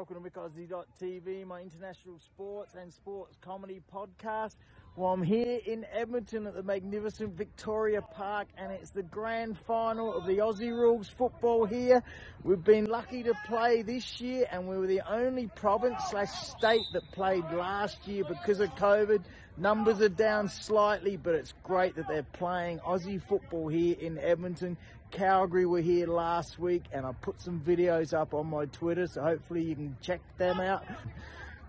Welcome to MykAussie.tv, my international sports and sports comedy podcast. Well, I'm here in Edmonton at the magnificent Victoria Park, and it's the grand final of the Aussie Rules football here. We've been lucky to play this year, and we were the only province slash state that played last year because of COVID. Numbers are down slightly, but it's great that they're playing Aussie football here in Edmonton. Calgary were here last week, and I put some videos up on my Twitter, so hopefully you can check them out.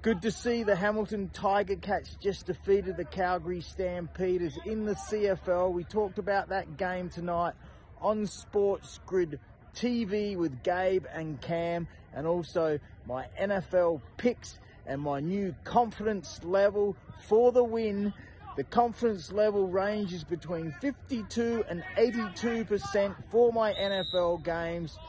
Good to see the Hamilton Tiger Cats just defeated the Calgary Stampeders in the CFL. We talked about that game tonight on SportsGrid TV with Gabe and Cam, and also my NFL picks and my new confidence level for the win. The confidence level ranges between 52 and 82% for my NFL games.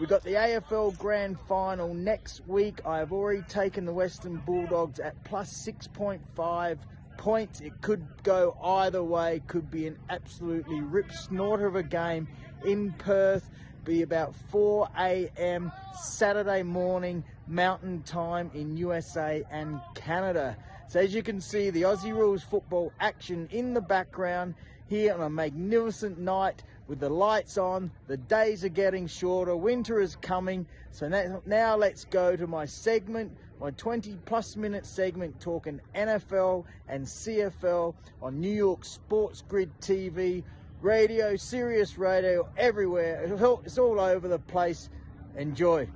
We've got the AFL Grand Final next week. I have already taken the Western Bulldogs at plus 6.5 points. It could go either way. Could be an absolutely rip snorter of a game in Perth. Be about 4 a.m. Saturday morning Mountain Time in USA and Canada. So as you can see, the Aussie Rules football action in the background here on a magnificent night with the lights on. The days are getting shorter. Winter is coming. So now, let's go to my segment, my 20 plus minute segment talking NFL and CFL on New York SportsGrid TV, radio, Sirius Radio, everywhere. It's all over the place. Enjoy.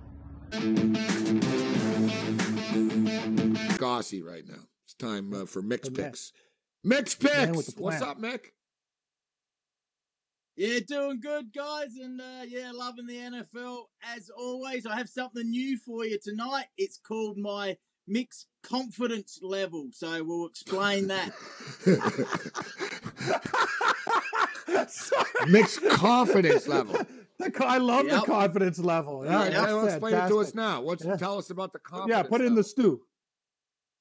Gauzy right now. It's time uh, for Mick's picks. Mick's picks. What's up, Mick? Yeah, doing good, guys, and uh, yeah, loving the NFL as always. I have something new for you tonight. It's called my mixed confidence level, so we'll explain that. mixed confidence level. I love yep. the confidence level. All right, yep. explain it to us now. What's yeah. tell us about the confidence? Yeah, put it in the stew.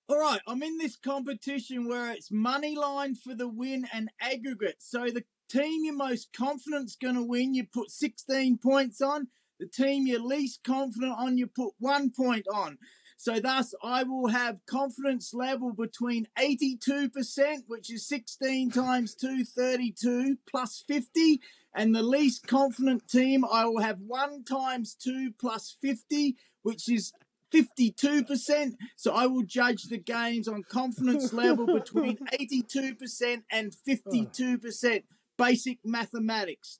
All right, I'm in this competition where it's money line for the win and aggregate. So the team you're most confident's going to win, you put 16 points on. The team you're least confident on, you put one point on. So thus, I will have confidence level between 82%, which is 16 times 232 plus 50, and the least confident team, I will have one times two plus 50, which is 52%. So I will judge the games on confidence level between 82% and 52%. Basic mathematics.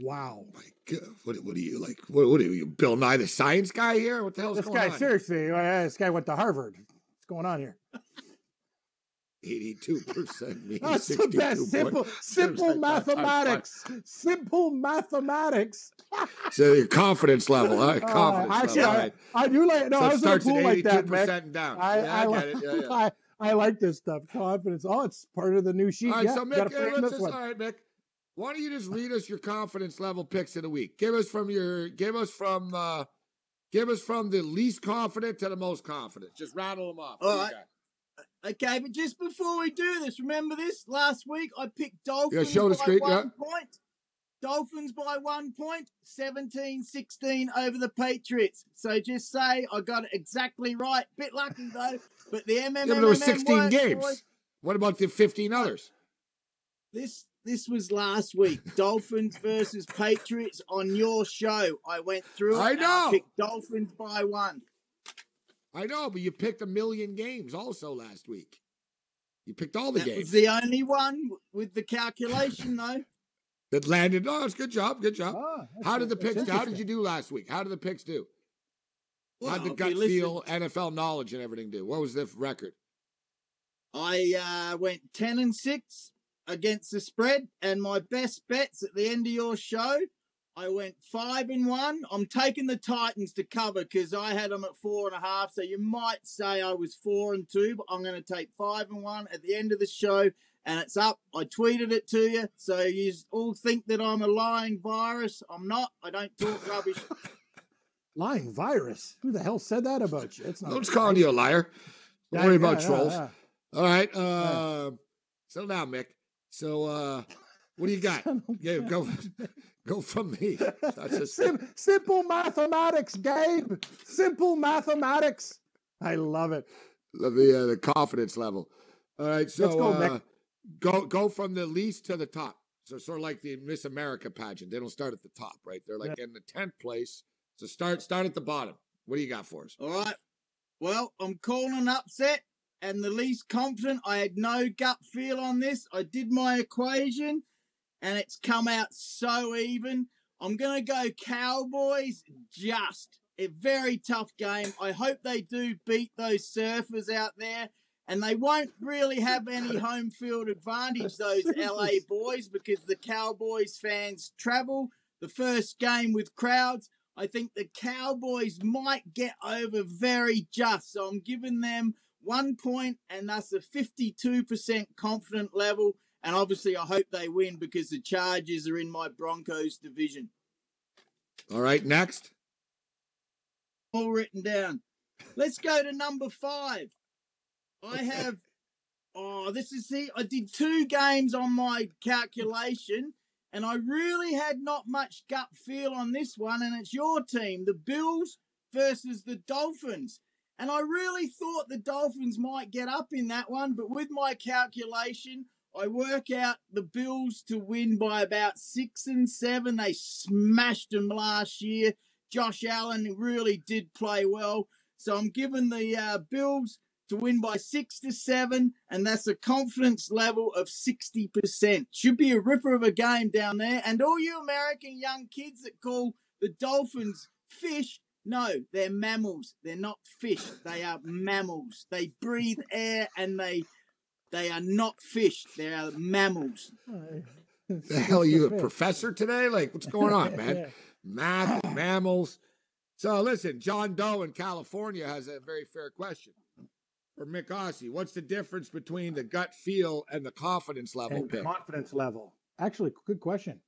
Wow. My God. What, what are you like? What, what, are you, Bill Nye the science guy here? What the hell's this going on? This guy, on? Seriously, uh, this guy went to Harvard. What's going on here? 82% means That's the best. Simple, simple mathematics. Simple mathematics. so your confidence level, huh? Uh, confidence uh, actually, level. I, right. I do like, no, so I was starts at like that, Mick. and down. I, yeah, I, I, get it. Yeah, yeah. I, I, like this stuff. Confidence. Oh, it's part of the new sheet. All right, yeah, so Mick, hey, let's just, all right, Mick. Why don't you just read us your confidence level picks of the week? Give us from your, give us from, uh, give us from the least confident to the most confident. Just rattle them off. All right. Okay, but just before we do this, remember this? Last week I picked Dolphins yeah, by screen, one yeah. point. Dolphins by one point, 17 16 over the Patriots. So just say I got it exactly right. Bit lucky though, but the MMM. Yeah, but there was 16 games. Boys. What about the 15 others? This this was last week. Dolphins versus Patriots on your show. I went through it. I know. I picked Dolphins by one. I know, but you picked a million games also last week. You picked all the that games. Was the only one with the calculation though. that landed. Oh, it's good job, good job. Oh, how did the picks? How did you do last week? How did the picks do? Well, how did gut feel, NFL knowledge, and everything do? What was the record? I uh, went ten and six against the spread, and my best bets at the end of your show I went five and one. I'm taking the Titans to cover because I had them at four and a half. So you might say I was four and two, but I'm going to take five and one at the end of the show, and it's up. I tweeted it to you, so you all think that I'm a lying virus. I'm not. I don't talk rubbish. lying virus? Who the hell said that about you? It's not. I'm just calling you a liar. Don't yeah, worry yeah, about yeah, trolls. All right. Uh, settle down, Mick. So. uh What do you got? Yeah, go go from me. That's a Sim- simple mathematics, Gabe. Simple mathematics. I love it. the uh, the confidence level. All right, so Let's go, uh, go go from the least to the top. So sort of like the Miss America pageant. They don't start at the top, right? They're like in the tenth place. So start start at the bottom. What do you got for us? All right. Well, I'm calling an upset and the least confident. I had no gut feel on this. I did my equation and it's come out so even. I'm going to go Cowboys just. A very tough game. I hope they do beat those surfers out there. And they won't really have any home field advantage, those LA boys, because the Cowboys fans travel. The first game with crowds. I think the Cowboys might get over very just. So I'm giving them one point, and that's a 52% confident level. And obviously, I hope they win because the Chargers are in my Broncos division. All right, next. All written down. Let's go to number five. I have, oh, this is see, I did two games on my calculation, and I really had not much gut feel on this one. And it's your team, the Bills versus the Dolphins. And I really thought the Dolphins might get up in that one, but with my calculation, I work out the Bills to win by about six and seven. They smashed them last year. Josh Allen really did play well. So I'm giving the uh, Bills to win by six to seven, and that's a confidence level of 60%. Should be a ripper of a game down there. And all you American young kids that call the Dolphins fish, no, they're mammals. They're not fish. They are mammals. They breathe air and they they are not fish. They are mammals. The hell, you a professor today? Like, what's going on, man? Math, mammals. So listen, John Doe in California has a very fair question for Mick Aussie. What's the difference between the gut feel and the confidence level And pick? confidence level. Actually, good question.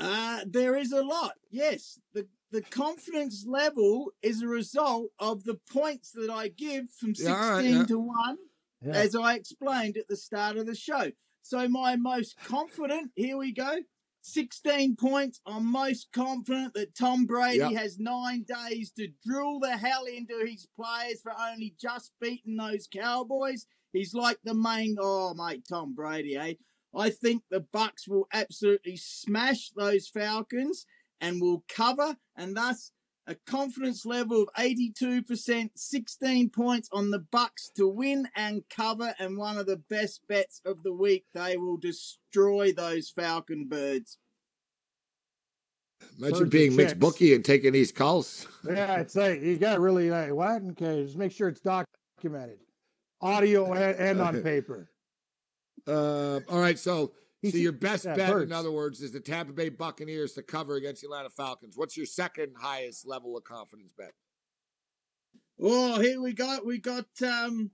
Uh, there is a lot. Yes, the the confidence level is a result of the points that I give from Yeah, 16 yeah. to 1, Yeah. as I explained at the start of the show. So, my most confident, here we go 16 points. I'm most confident that Tom Brady Yep. has nine days to drill the hell into his players for only just beating those Cowboys. He's like the main, oh, mate, Tom Brady, eh? I think the Bucks will absolutely smash those Falcons and will cover, and thus a confidence level of 82%, 16 points on the Bucks to win and cover, and one of the best bets of the week. They will destroy those Falcon birds. Imagine Birds being and mixed bookie and taking these calls. Yeah, I'd say you got to really like what? Okay, just make sure it's documented, audio and, and on paper. Uh, all right, so He's- so your best yeah, bet, in other words, is the Tampa Bay Buccaneers to cover against the Atlanta Falcons. What's your second highest level of confidence bet? Oh, here we go. We got um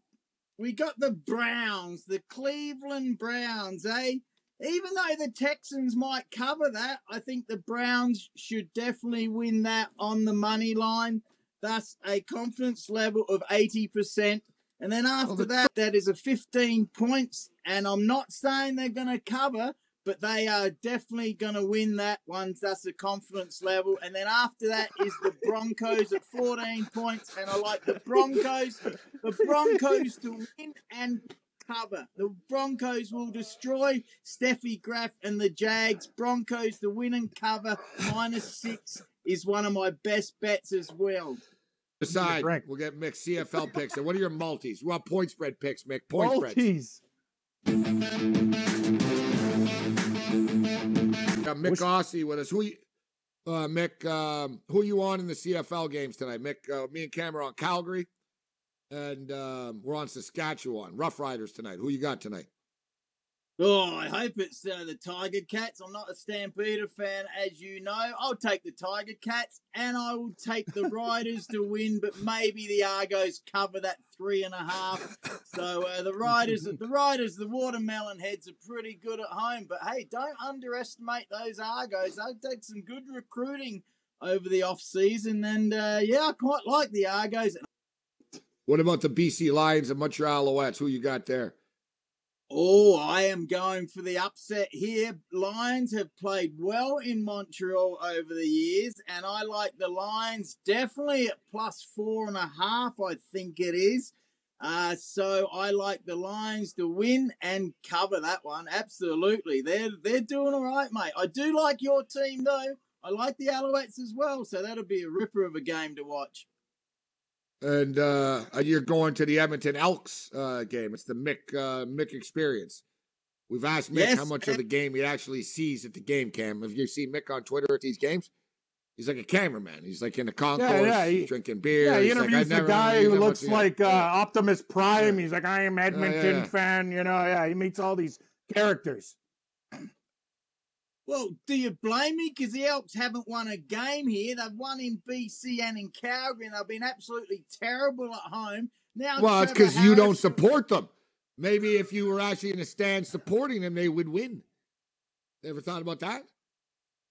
we got the Browns, the Cleveland Browns, eh? Even though the Texans might cover that, I think the Browns should definitely win that on the money line. Thus a confidence level of 80%. And then after that, that is a 15 points. And I'm not saying they're going to cover, but they are definitely going to win that one. That's the confidence level. And then after that is the Broncos at 14 points. And I like the Broncos, the Broncos to win and cover. The Broncos will destroy Steffi Graf and the Jags. Broncos to win and cover minus six is one of my best bets as well. Aside, we'll get Mick CFL picks. And what are your multis? We want point spread picks, Mick. Point spreads. Maltese. Got Mick Wish- Aussie with us. Who you, uh, Mick, um, who you on in the CFL games tonight? Mick, uh, me and Cam are on Calgary, and um, we're on Saskatchewan. Rough Riders tonight. Who you got tonight? Oh, I hope it's uh, the Tiger Cats. I'm not a Stampeder fan, as you know. I'll take the Tiger Cats, and I will take the Riders to win, but maybe the Argos cover that three and a half. So uh, the Riders, the Riders, the Watermelon Heads are pretty good at home. But hey, don't underestimate those Argos. They take some good recruiting over the off season, and uh, yeah, I quite like the Argos. What about the BC Lions and Montreal Alouettes? Who you got there? Oh, I am going for the upset here. Lions have played well in Montreal over the years, and I like the Lions definitely at plus four and a half, I think it is. Uh, so I like the Lions to win and cover that one. Absolutely. They're they're doing all right, mate. I do like your team though. I like the Alouettes as well, so that'll be a ripper of a game to watch. And uh, you're going to the Edmonton Elks uh, game. It's the Mick uh, Mick experience. We've asked Mick Yes, how much of the game he actually sees at the game cam. Have you seen Mick on Twitter at these games? He's like a cameraman. He's like in the concourse, yeah, he- drinking beer. Yeah, he He's like, interviews "I the guy who looks like uh, Optimus Prime. He's like, I am Edmonton yeah. fan. You know, yeah, he meets all these characters. Well, do you blame me? Because the Elks haven't won a game here. They've won in BC and in Calgary, and they've been absolutely terrible at home. Now, Well, it's Trevor because you don't support them. Maybe if you were actually in a stand supporting them, they would win. Ever thought about that?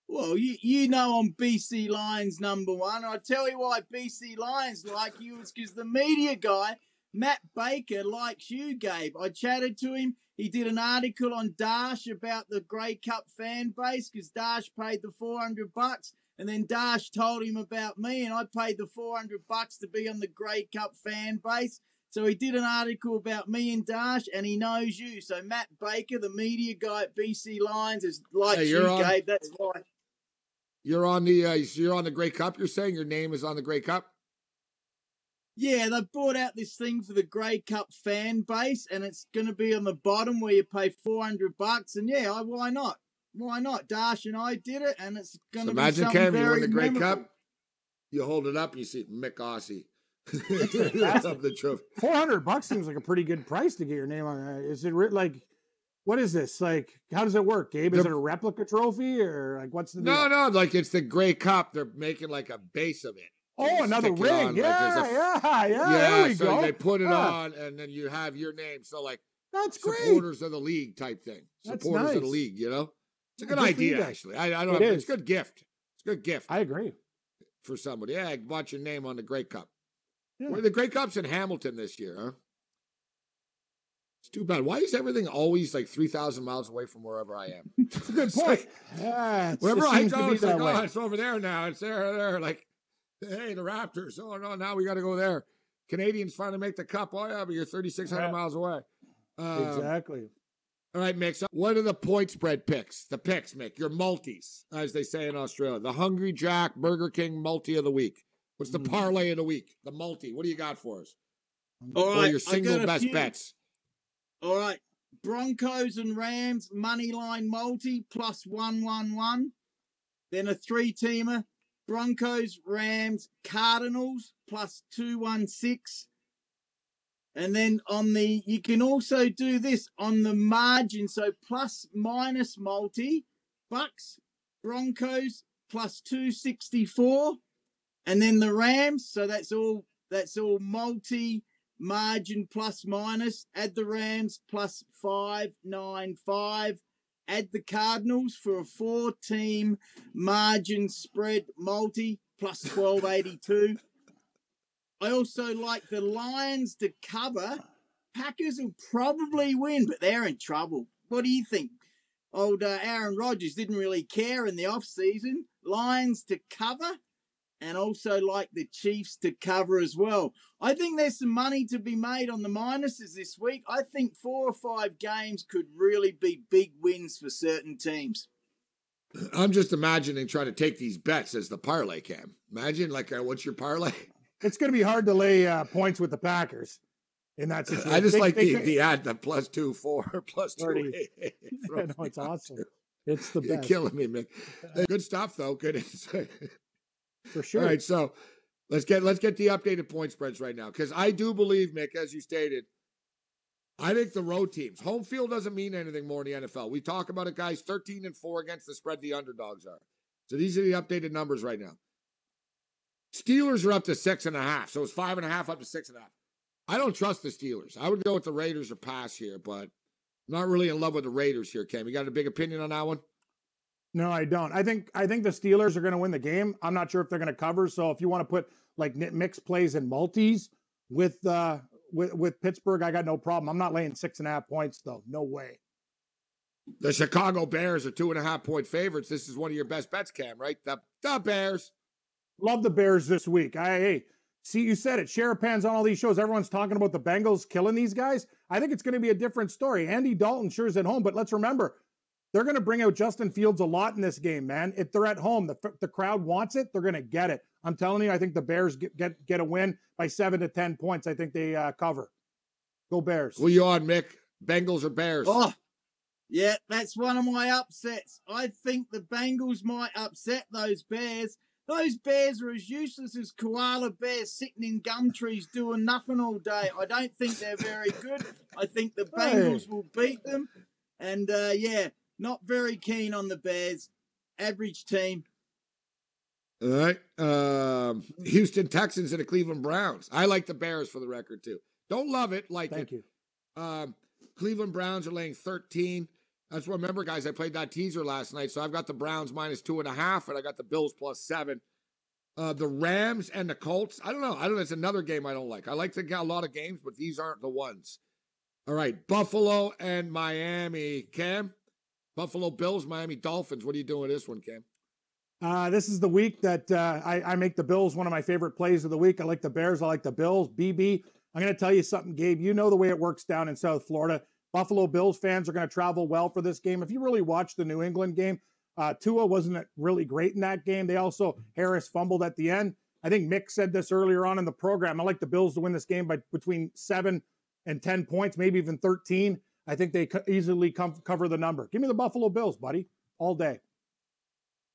Well, you you know I'm BC Lions number one. I tell you why BC Lions like you is because the media guy Matt Baker likes you, Gabe. I chatted to him. He did an article on Dash about the Grey Cup fan base because Dash paid the 400 bucks, and then Dash told him about me, and I paid the 400 bucks to be on the Grey Cup fan base. So he did an article about me and Dash, and he knows you. So Matt Baker, the media guy at BC Lions, is like Hey, you, on- Gabe. That's why. You're on the uh, you're on the Grey Cup. You're saying your name is on the Grey Cup. Yeah, they brought out this thing for the Grey Cup fan base, and it's going to be on the bottom where you pay four hundred bucks. And yeah, I, why not? Why not? Dash and I did it, and it's going So to be imagine something Cam, you win the Grey memorable. Cup. You hold it up, and you see Mick Aussie. fantastic. of the trophy. Four hundred bucks seems like a pretty good price to get your name on. Uh, Is it re- like, what is this? Like, how does it work, Gabe? Is The- it a replica trophy or like what's the No, deal? no, like it's the Grey Cup. They're making like a base of it. Oh, another ring. yeah, a- yeah, yeah, There we so go. they put it Ah, on, and then you have your name. So like That's great. supporters of the league type thing. That's Supporters of the league. You know, it's a good good idea actually. I, I don't. It Have, it's a good gift. It's a good gift I agree. for somebody. Yeah, watch your name on the Grey Cup. Yeah. Well, the Grey Cup's in Hamilton this year, huh? It's too bad. Why is everything always like three thousand miles away from wherever I am? It's a good point. like- yeah, it's, Wherever I go, it's like, oh, it's over there now. It's there, there. Like, hey, the Raptors. Oh no, now we got to go there. Canadians finally make the cup. Oh yeah, but you're 3,600 Yeah. miles away. Um, exactly. All right, Mick. So what are the point spread picks? The picks, Mick. Your multis, as they say in Australia. The Hungry Jack Burger King multi of the week. What's the Mm. parlay of the week? The multi. What do you got for us? All right, your single best few. bets? All right, Broncos and Rams money line multi plus one one one. Then a three teamer: Broncos, Rams, Cardinals plus two one six. And then on the, you can also do this on the margin. So plus minus multi, Bucks, Broncos plus 264. And then the Rams. So that's all, that's all multi margin plus minus. Add the Rams plus 595. Add the Cardinals for a four team margin spread multi plus 1282. I also like the Lions to cover. Packers will probably win, but they're in trouble. What do you think? Old uh, Aaron Rodgers didn't really care in the off season. Lions to cover, and also like the Chiefs to cover as well. I think there's some money to be made on the minuses this week. I think four or five games could really be big wins for certain teams. I'm just imagining trying to take these bets as the parlay cam. Imagine like, uh, what's your parlay? It's going to be hard to lay uh, points with the Packers in that situation. I just They- like they the, can- the ad, the plus two four, plus two. Already- eight. I know, it's awesome. It's the You're best killing me, Mick. Good stuff, though. Good insight. For sure. All right, so let's get let's get the updated point spreads right now because I do believe, Mick, as you stated, I think the road teams home field doesn't mean anything more in the NFL. We talk about it, guys. Thirteen and four against the spread. The underdogs are. So these are the updated numbers right now. Steelers are up to six and a half, so it's five and a half up to six and a half. I don't trust the Steelers. I would go with the Raiders or pass here, but not really in love with the Raiders here, Cam. You got a big opinion on that one? No, I don't. I think I think the Steelers are going to win the game. I'm not sure if they're going to cover. So if you want to put like mix plays and multis with uh with, with Pittsburgh, I got no problem. I'm not laying six and a half points though. No way. The Chicago Bears are two and a half point favorites. This is one of your best bets, Cam, right? The, the Bears. Love the Bears this week. I hey, see you said it. Sharapan's on all these shows. Everyone's talking about the Bengals killing these guys. I think it's going to be a different story. Andy Dalton sure is at home, but let's remember they're going to bring out Justin Fields a lot in this game, man. If they're at home, the, the crowd wants it, they're going to get it. I'm telling you, I think the Bears get get, get a win by seven to ten points. I think they uh, cover. Go Bears. Who you on, Mick? Bengals or Bears? Oh, yeah, that's one of my upsets. I think the Bengals might upset those Bears. Those bears are as useless as koala bears sitting in gum trees doing nothing all day. I don't think they're very good. I think the Bengals will beat them. And uh, yeah, not very keen on the Bears. Average team. All right. Um, Houston Texans and the Cleveland Browns. I like the Bears for the record, too. Don't love it. Like Thank it. you. Um, Cleveland Browns are laying 13. That's what remember, guys. I played that teaser last night, so I've got the Browns minus two and a half, and I got the Bills plus seven. Uh, the Rams and the Colts. I don't know. I don't know. It's another game I don't like. I like to get a lot of games, but these aren't the ones. All right, Buffalo and Miami. Cam, Buffalo Bills, Miami Dolphins. What are you doing with this one, Cam? Uh, this is the week that uh, I, I, make the Bills one of my favorite plays of the week. I like the Bears. I like the Bills. BB, I'm going to tell you something, Gabe. You know the way it works down in South Florida. Buffalo Bills fans are going to travel well for this game. If you really watch the New England game, uh, Tua wasn't really great in that game. They also, Harris fumbled at the end. I think Mick said this earlier on in the program. I like the Bills to win this game by between seven and 10 points, maybe even 13. I think they easily come, cover the number. Give me the Buffalo Bills, buddy, all day.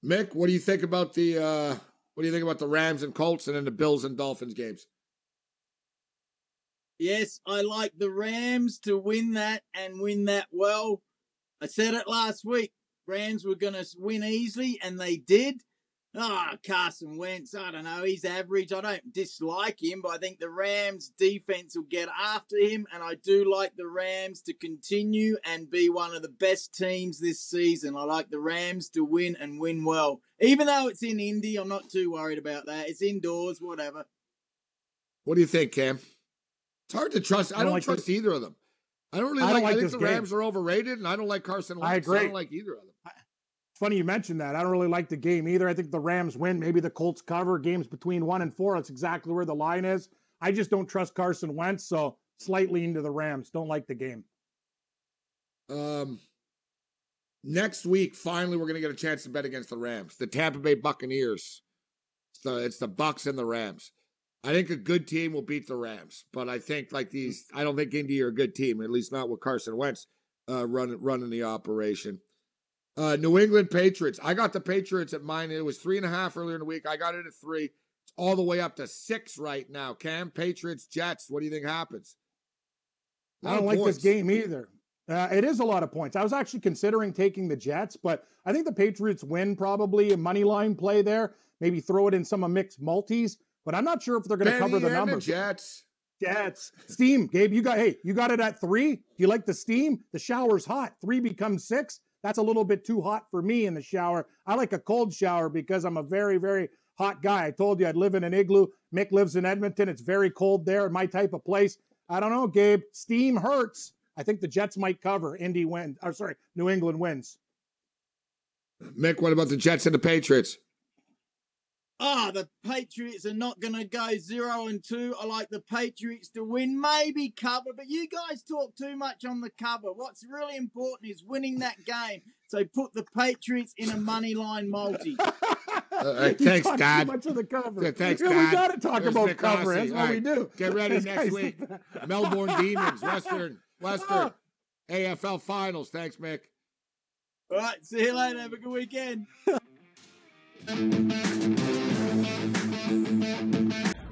Mick, what do you think about the uh, what do you think about the Rams and Colts and then the Bills and Dolphins games? Yes, I like the Rams to win that and win that well. I said it last week. Rams were going to win easily, and they did. Ah, oh, Carson Wentz, I don't know. He's average. I don't dislike him, but I think the Rams defense will get after him. And I do like the Rams to continue and be one of the best teams this season. I like the Rams to win and win well. Even though it's in Indy, I'm not too worried about that. It's indoors, whatever. What do you think, Cam? It's hard to trust. I don't, I don't like trust this. either of them. I don't really I like, like I think the game. Rams are overrated, and I don't like Carson Wentz. I agree. I don't like either of them. Funny you mentioned that. I don't really like the game either. I think the Rams win. Maybe the Colts cover. Games between one and four. That's exactly where the line is. I just don't trust Carson Wentz, so slightly into the Rams. Don't like the game. Um, next week, finally, we're going to get a chance to bet against the Rams, the Tampa Bay Buccaneers. It's the it's the Bucks and the Rams. I think a good team will beat the Rams, but I think like these, I don't think Indy are a good team, at least not with Carson Wentz uh, running running the operation. Uh, New England Patriots. I got the Patriots at mine. It was three and a half earlier in the week. I got it at three. It's all the way up to six right now. Cam Patriots Jets. What do you think happens? I don't like this game either. Uh, it is a lot of points. I was actually considering taking the Jets, but I think the Patriots win probably a money line play there. Maybe throw it in some of mixed multis but I'm not sure if they're going to cover the numbers. The Jets. Jets. Steam. Gabe, you got hey, you got it at three. Do you like the steam? The shower's hot. Three becomes six. That's a little bit too hot for me in the shower. I like a cold shower because I'm a very, very hot guy. I told you I'd live in an igloo. Mick lives in Edmonton. It's very cold there, my type of place. I don't know, Gabe. Steam hurts. I think the Jets might cover. Indy wins. Or sorry, New England wins. Mick, what about the Jets and the Patriots? Ah, oh, the Patriots are not going to go zero and two. I like the Patriots to win, maybe cover, but you guys talk too much on the cover. What's really important is winning that game. So put the Patriots in a money line multi. Uh, thanks, Dad. much of the cover. Yeah, thanks, yeah, Dad. We got to talk There's about cover. That's what right. we do. Get ready next week. Melbourne Demons, Western, Western, AFL Finals. Thanks, Mick. All right. See you later. Have a good weekend.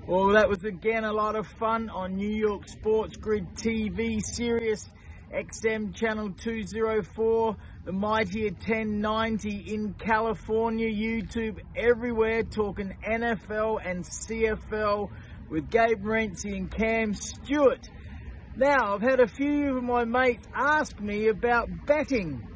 Well, that was again a lot of fun on New York SportsGrid TV, Sirius XM Channel 204, the Mightier 1090 in California, YouTube, everywhere, talking NFL and CFL with Gabe Morency and Cam Stewart. Now, I've had a few of my mates ask me about betting.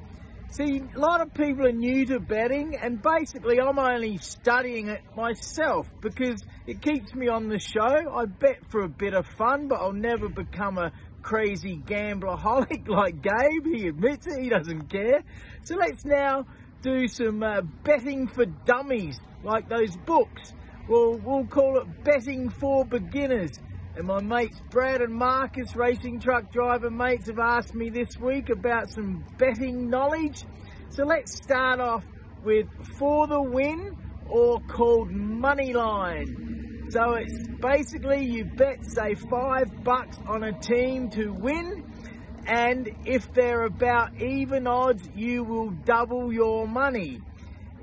See, a lot of people are new to betting, and basically, I'm only studying it myself because it keeps me on the show. I bet for a bit of fun, but I'll never become a crazy gamblerholic like Gabe. He admits it, he doesn't care. So let's now do some uh, betting for dummies, like those books. Well, we'll call it betting for beginners. And my mates Brad and Marcus, racing truck driver mates, have asked me this week about some betting knowledge. So let's start off with for the win or called money line. So it's basically you bet say five bucks on a team to win and if they're about even odds you will double your money.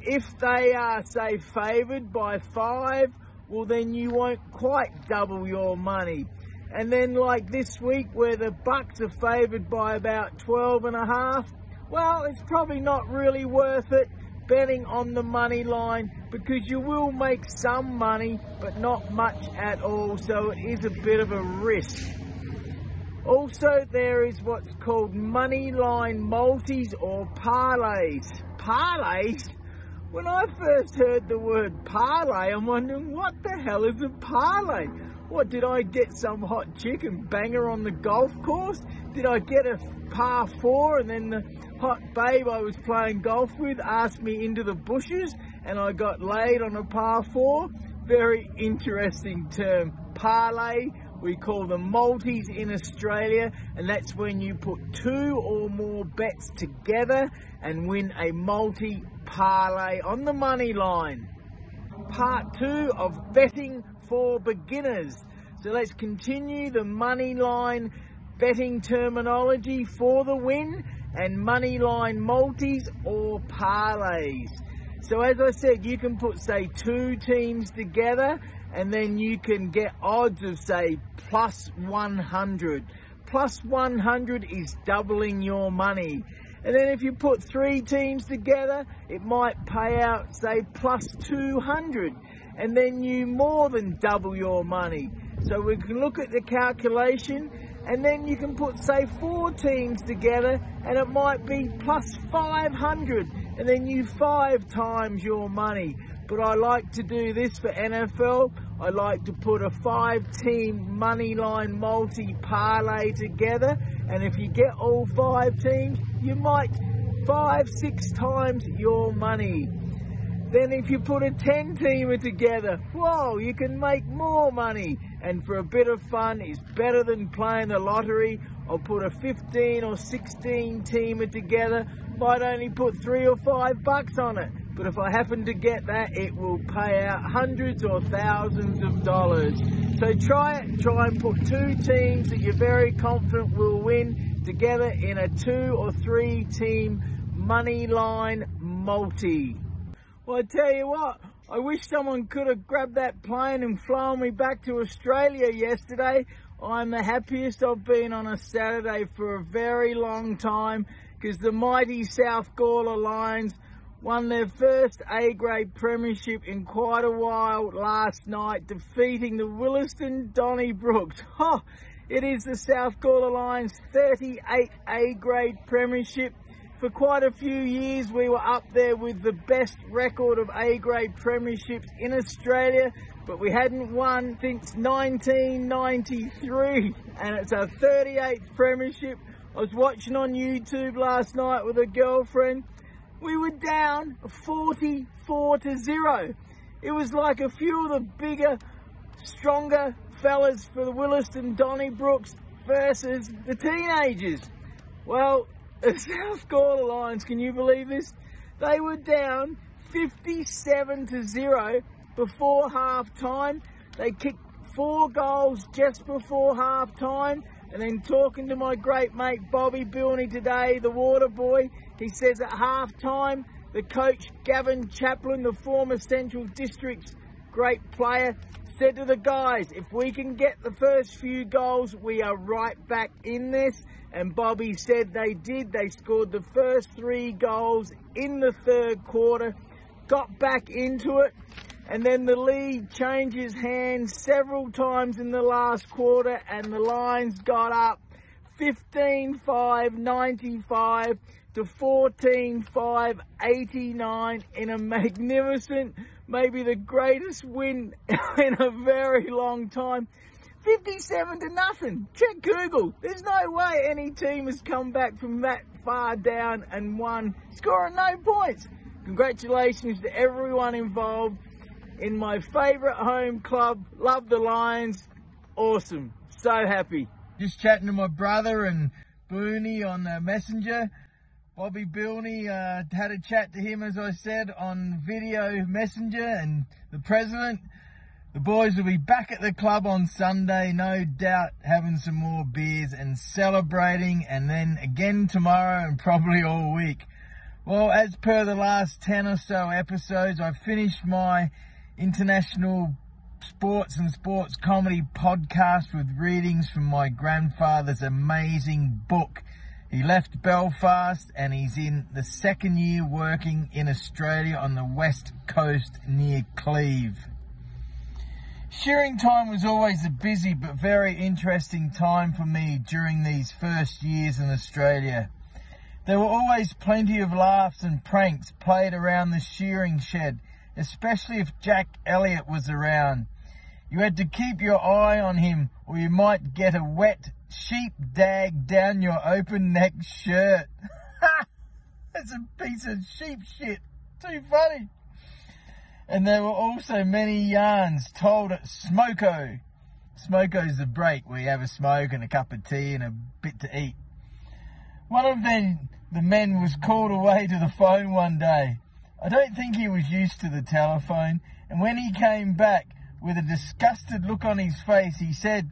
If they are say favoured by five well then you won't quite double your money. And then like this week where the Bucks are favoured by about 12 and a half, well, it's probably not really worth it betting on the money line because you will make some money, but not much at all. So it is a bit of a risk. Also, there is what's called money line multis or parlays. Parlays? When I first heard the word parlay, I'm wondering what the hell is a parlay? What, did I get some hot chick and bang her on the golf course? Did I get a par four and then the hot babe I was playing golf with asked me into the bushes and I got laid on a par four? Very interesting term. Parlay, we call them multis in Australia, and that's when you put two or more bets together and win a multi parlay on the money line. Part two of betting for beginners. So let's continue the money line betting terminology for the win and money line multis or parlays. So as I said, you can put say two teams together and then you can get odds of say plus 100. Plus 100 is doubling your money. And then if you put three teams together, it might pay out, say, plus 200. And then you more than double your money. So we can look at the calculation and then you can put, say, four teams together and it might be plus 500. And then you five times your money. But I like to do this for NFL. I like to put a five team money line multi parlay together. And if you get all five teams, you might five, six times your money. Then if you put a 10 teamer together, whoa, you can make more money. And for a bit of fun, it's better than playing the lottery. I'll put a 15 or 16 teamer together, might only put three or five bucks on it. But if I happen to get that, it will pay out hundreds or thousands of dollars. So try it, try and put two teams that you're very confident will win together in a two or three team money line multi. Well, I tell you what, I wish someone could have grabbed that plane and flown me back to Australia yesterday. I'm the happiest I've been on a Saturday for a very long time because the mighty South Gawler Lions won their first A grade premiership in quite a while last night, defeating the Willaston Donnybrooks. Oh, it is the South Gawler Lions 38 A grade premiership for quite a few years, we were up there with the best record of A grade premierships in Australia, but we hadn't won since 1993, and it's our 38th premiership. I was watching on YouTube last night with a girlfriend. We were down 44 to 0. It was like a few of the bigger, stronger fellas for the Willaston Donnybrooks versus the teenagers. Well, the South Gawler Lions, can you believe this? They were down 57 to 0 before half time. They kicked four goals just before half time. And then talking to my great mate Bobby Bilney today, the water boy, he says at half time, the coach Gavin Chaplin, the former Central District's great player, said to the guys, if we can get the first few goals, we are right back in this. And Bobby said they did. They scored the first three goals in the third quarter, got back into it, and then the lead changes hands several times in the last quarter, and the Lions got up 15 5 95 to 14 5 89 in a magnificent, maybe the greatest win in a very long time. 57 to nothing. Check Google. There's no way any team has come back from that far down and won, scoring no points. Congratulations to everyone involved in my favourite home club. Love the Lions. Awesome. So happy. Just chatting to my brother and Booney on the messenger. Bobby Bilney uh, had a chat to him, as I said, on video messenger and the president. The boys will be back at the club on Sunday, no doubt, having some more beers and celebrating, and then again tomorrow and probably all week. Well, as per the last 10 or so episodes, I finished my international sports and sports comedy podcast with readings from my grandfather's amazing book. He left Belfast and he's in the second year working in Australia on the west coast near Cleve. Shearing time was always a busy but very interesting time for me during these first years in Australia. There were always plenty of laughs and pranks played around the shearing shed, especially if Jack Elliott was around. You had to keep your eye on him or you might get a wet sheep dag down your open neck shirt. That's a piece of sheep shit. Too funny. And there were also many yarns told at Smoko. Smoko's the break where you have a smoke and a cup of tea and a bit to eat. One of them, the men was called away to the phone one day. I don't think he was used to the telephone, and when he came back with a disgusted look on his face, he said,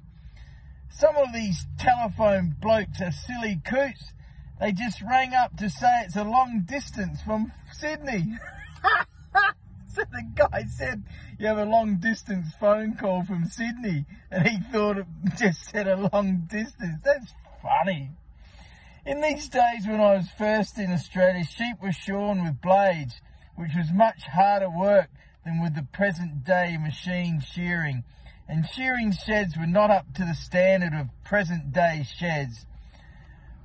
Some of these telephone blokes are silly coots. They just rang up to say it's a long distance from Sydney. so the guy said, You have a long distance phone call from Sydney, and he thought it just said a long distance. That's funny. In these days when I was first in Australia, sheep were shorn with blades, which was much harder work than with the present day machine shearing, and shearing sheds were not up to the standard of present day sheds.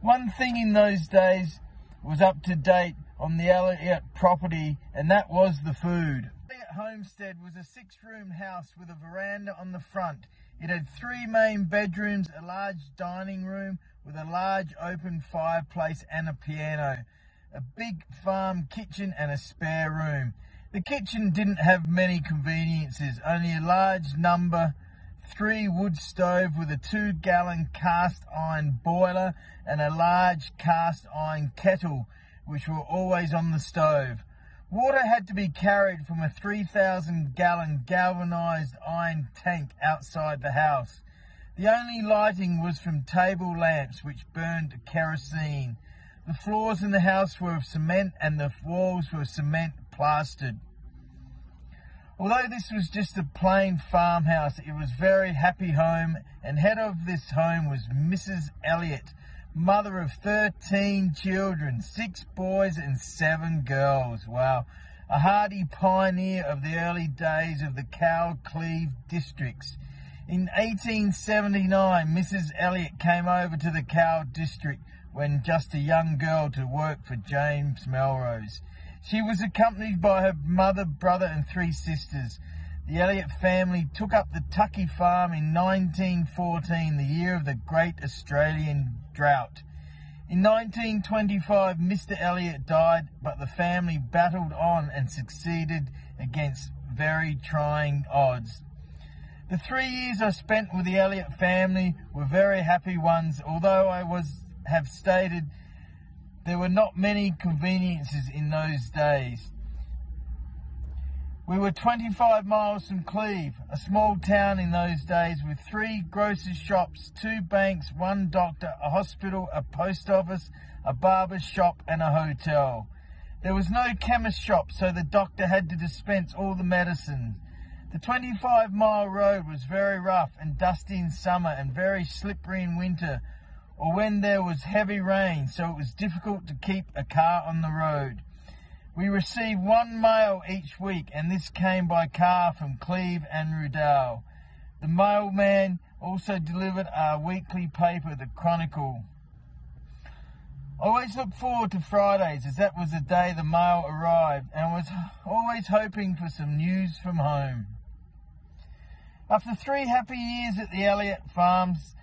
One thing in those days was up to date on the Elliott property, and that was the food. Elliott Homestead was a six room house with a veranda on the front. It had three main bedrooms, a large dining room with a large open fireplace and a piano, a big farm kitchen, and a spare room. The kitchen didn't have many conveniences, only a large number three wood stove with a two gallon cast iron boiler and a large cast iron kettle, which were always on the stove. Water had to be carried from a 3,000 gallon galvanized iron tank outside the house. The only lighting was from table lamps which burned kerosene. The floors in the house were of cement and the walls were cement plastered. Although this was just a plain farmhouse, it was very happy home, and head of this home was Mrs. Elliot, mother of 13 children, six boys and seven girls. Wow. A hardy pioneer of the early days of the Cowell Cleve districts. In 1879, Mrs. Elliot came over to the Cowell district when just a young girl to work for James Melrose. She was accompanied by her mother, brother, and three sisters. The Elliott family took up the Tuckey farm in 1914, the year of the Great Australian Drought. In 1925, Mr. Elliott died, but the family battled on and succeeded against very trying odds. The three years I spent with the Elliott family were very happy ones, although I was have stated there were not many conveniences in those days. We were 25 miles from Cleve, a small town in those days with three grocers' shops, two banks, one doctor, a hospital, a post office, a barber's shop, and a hotel. There was no chemist shop, so the doctor had to dispense all the medicine. The 25 mile road was very rough and dusty in summer and very slippery in winter, or when there was heavy rain, so it was difficult to keep a car on the road. We received one mail each week, and this came by car from Cleve and Rudall. The mailman Also delivered our weekly paper, The Chronicle. I always looked forward to Fridays as that was the day the mail arrived and was always hoping for some news from home. After three happy years at the Elliott Farms,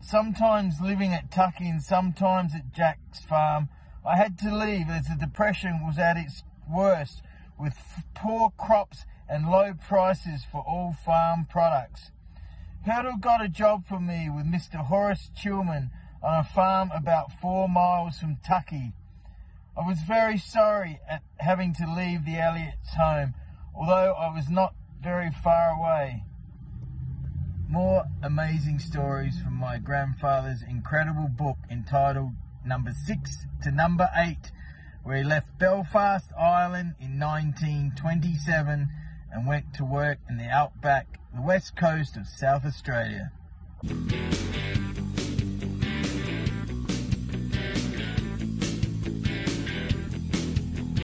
sometimes living at Tuckey and sometimes at Jack's farm, I had to leave as the depression was at its worst with poor crops and low prices for all farm products. Hurdle got a job for me with Mr. Horace Chillman on a farm about four miles from Tuckey. I was very sorry at having to leave the Elliots' home, although I was not very far away. More amazing stories from my grandfather's incredible book entitled Number Six to Number Eight, where he left Belfast, Ireland in 1927 and went to work in the outback, the west coast of South Australia.